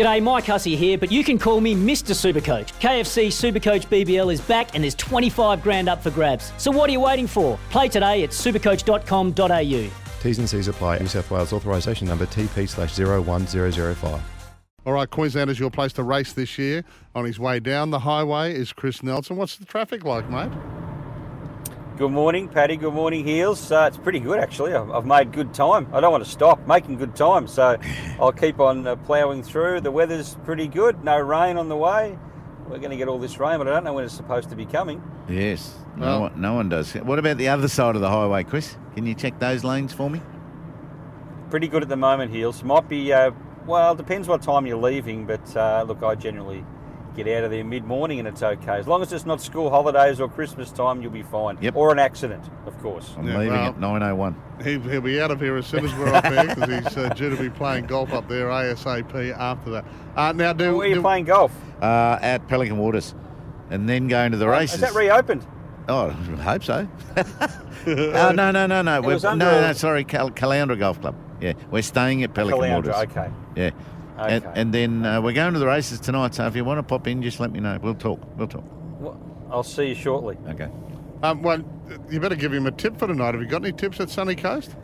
G'day, Mike Hussey here, but you can call me Mr. Supercoach. KFC Supercoach BBL is back and there's 25 grand up for grabs. So what are you waiting for? Play today at supercoach.com.au. T's and C's apply. New South Wales authorisation number TP slash 01005. All right, Queensland is your place to race this year. On his way down the highway is Chris Nelson. What's the traffic like, mate? Good morning, Paddy. Good morning, Heels. Uh, it's pretty good, actually. I've, I've, made good time. I don't want to stop making good time, so I'll keep on uh, ploughing through. The weather's pretty good. No rain on the way. We're going to get all this rain, but I don't know when it's supposed to be coming. Yes, no, well, one, no one does. What about the other side of the highway, Chris? Can you check those lanes for me? Pretty good at the moment, Heels. Might be, uh, well, depends what time you're leaving, but uh, look, I generally get out of there mid morning and it's okay. As long as it's not school holidays or Christmas time, you'll be fine. Yep. Or an accident, of course. I'm yeah, leaving well, at 9.01. He, will be out of here as soon as we're off here because he's uh, due to be playing golf up there ASAP after that. Uh, now, do, Where are you do, playing golf? Uh, at Pelican Waters. And then going to the races. Is that reopened? Oh, I hope so. oh, no, no, no, no. no, no, sorry, Cal- Caloundra Golf Club. Yeah, we're staying at Pelican Caloundra, Waters. okay. Yeah. Okay. And, and then uh, we're going to the races tonight, so if you want to pop in, just let me know. We'll talk. We'll talk. Well, I'll see you shortly. Okay. Um, well, you better give him a tip for tonight. Have you got any tips at Sunny Coast?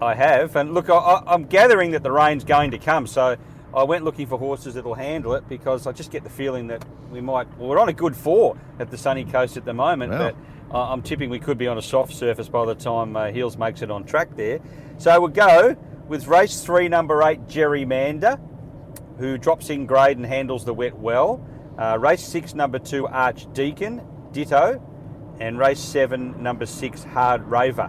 I have, and look, I, am gathering that the rain's going to come, so I went looking for horses that'll handle it because I just get the feeling that we might. Well, we're on a good four at the Sunny Coast at the moment, but uh, I'm tipping we could be on a soft surface by the time uh, Heels makes it on track there. So we'll go with race three, number eight, Gerrymander, who drops in grade and handles the wet well. Uh, race six, number two, Archdeacon, ditto. And race seven, number six, Hard Raver,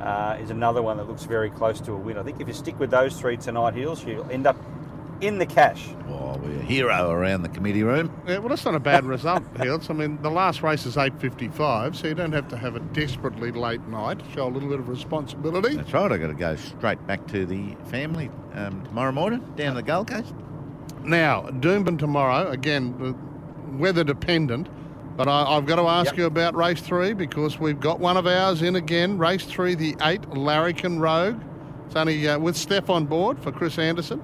uh, is another one that looks very close to a win. I think if you stick with those three tonight, Heels, you'll end up in the cash. Oh, we're a hero around the committee room. Yeah, well, that's not a bad result, Heels. I mean, the last race is 8.55, so you don't have to have a desperately late night. Show a little bit of responsibility. That's right. I've got to go straight back to the family um, tomorrow morning down the Gold Coast. Now, Doomben tomorrow, again, weather dependent. But I, have got to ask yep. you about race three because we've got one of ours in again. Race three, the eight Larrikin Rogue. It's only uh, with Steph on board for Chris Anderson.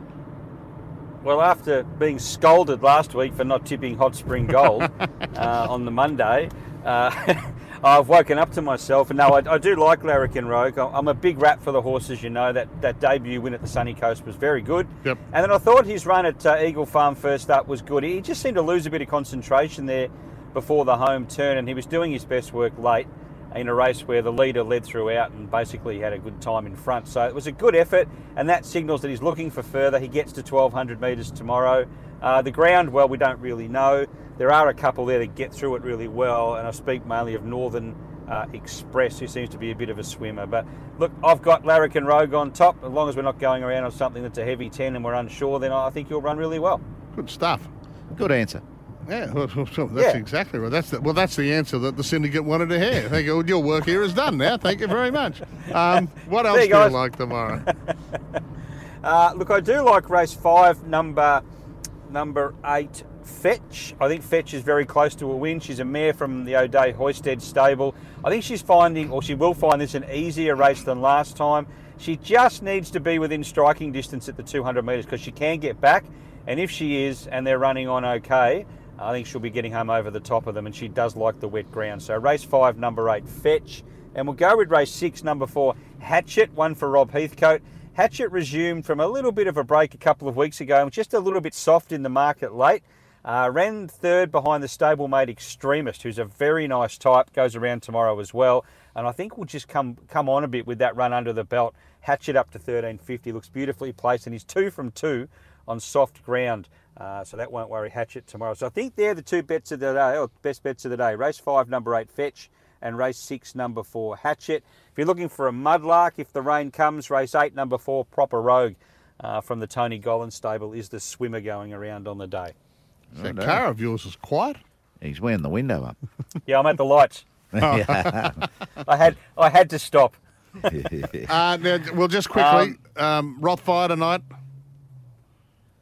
Well, after being scolded last week for not tipping Hot Spring Gold uh, on the Monday, uh, I've woken up to myself. And no, I, I, do like Larrikin Rogue. I'm a big rat for the horses, you know. That, that debut win at the Sunny Coast was very good. Yep. And then I thought his run at uh, Eagle Farm first up was good. He just seemed to lose a bit of concentration there before the home turn, and he was doing his best work late in a race where the leader led throughout and basically had a good time in front. So it was a good effort, and that signals that he's looking for further. He gets to 1200 metres tomorrow. Uh, the ground, well, we don't really know. There are a couple there that get through it really well, and I speak mainly of Northern uh, Express, who seems to be a bit of a swimmer. But look, I've got Larrikin Rogue on top. As long as we're not going around on something that's a heavy 10 and we're unsure, then I think he'll run really well. Good stuff. Good answer. Yeah, well, that's yeah. exactly right. That's the, well, that's the answer that the syndicate wanted to hear. Thank you. Your work here is done now. Thank you very much. Um, what else you do you like tomorrow? uh, look, I do like race five, number number eight, Fetch. I think Fetch is very close to a win. She's a mare from the O'Dea Hoysted stable. I think she's finding, or she will find this an easier race than last time. She just needs to be within striking distance at the 200 metres because she can get back. And if she is, and they're running on okay, I think she'll be getting home over the top of them, and she does like the wet ground. So race five, number eight, Fetch. And we'll go with race six, number four, Hatchet, one for Rob Heathcote. Hatchet resumed from a little bit of a break a couple of weeks ago, and just a little bit soft in the market late. Uh, ran third behind the stablemate Extremist, who's a very nice type, goes around tomorrow as well. And I think we'll just come come on a bit with that run under the belt. Hatchet up to 1350, looks beautifully placed, and he's two from two on soft ground. Uh, so that won't worry Hatchet tomorrow. So I think they're the two bets of the day, or best bets of the day. Race five, number eight, Fetch, and race six, number four, Hatchet. If you're looking for a mudlark, if the rain comes, race eight, number four, Proper Rogue uh, from the Tony Gollan stable is the swimmer going around on the day. That car of yours is quiet. He's wearing the window up. yeah, I'm at the lights. I had I had to stop. uh, now, well, just quickly, um, um, Rothfire tonight.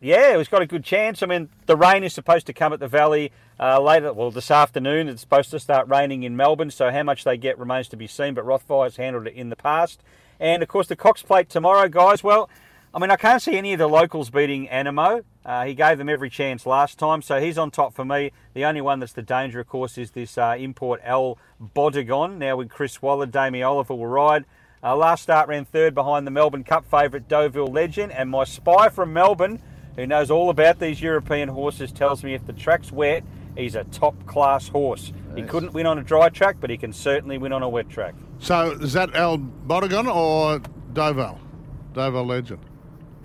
Yeah, it's got a good chance. I mean, the rain is supposed to come at the Valley uh, later. Well, this afternoon it's supposed to start raining in Melbourne, so how much they get remains to be seen. But Rothfire's handled it in the past, and of course the Cox Plate tomorrow, guys. Well, I mean, I can't see any of the locals beating Anamoe. Uh, he gave them every chance last time, so he's on top for me. The only one that's the danger, of course, is this uh, import El Bodegon. Now with Chris Waller, Damien Oliver will ride. Uh, last start ran third behind the Melbourne Cup favourite Deauville Legend, and my spy from Melbourne, who knows all about these European horses, tells me if the track's wet, he's a top class horse. He couldn't win on a dry track, but he can certainly win on a wet track. So is that El Bodegon or Deauville? Deauville Legend.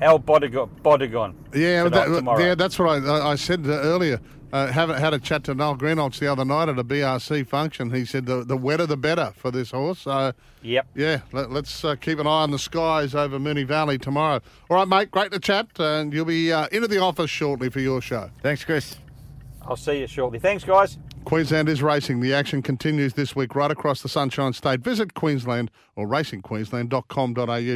El Bodegon. Bodegon Yeah, that, yeah, that's what I, I said earlier. Uh, have, had a chat to Noel Greenholz the other night at a BRC function. He said the, the wetter the better for this horse. So, Yep. yeah, let, us uh, keep an eye on the skies over Moonee Valley tomorrow. All right, mate, great to chat, and you'll be uh, into the office shortly for your show. Thanks, Chris. I'll see you shortly. Thanks, guys. Queensland is racing. The action continues this week right across the Sunshine State. Visit Queensland or racingqueensland.com.au.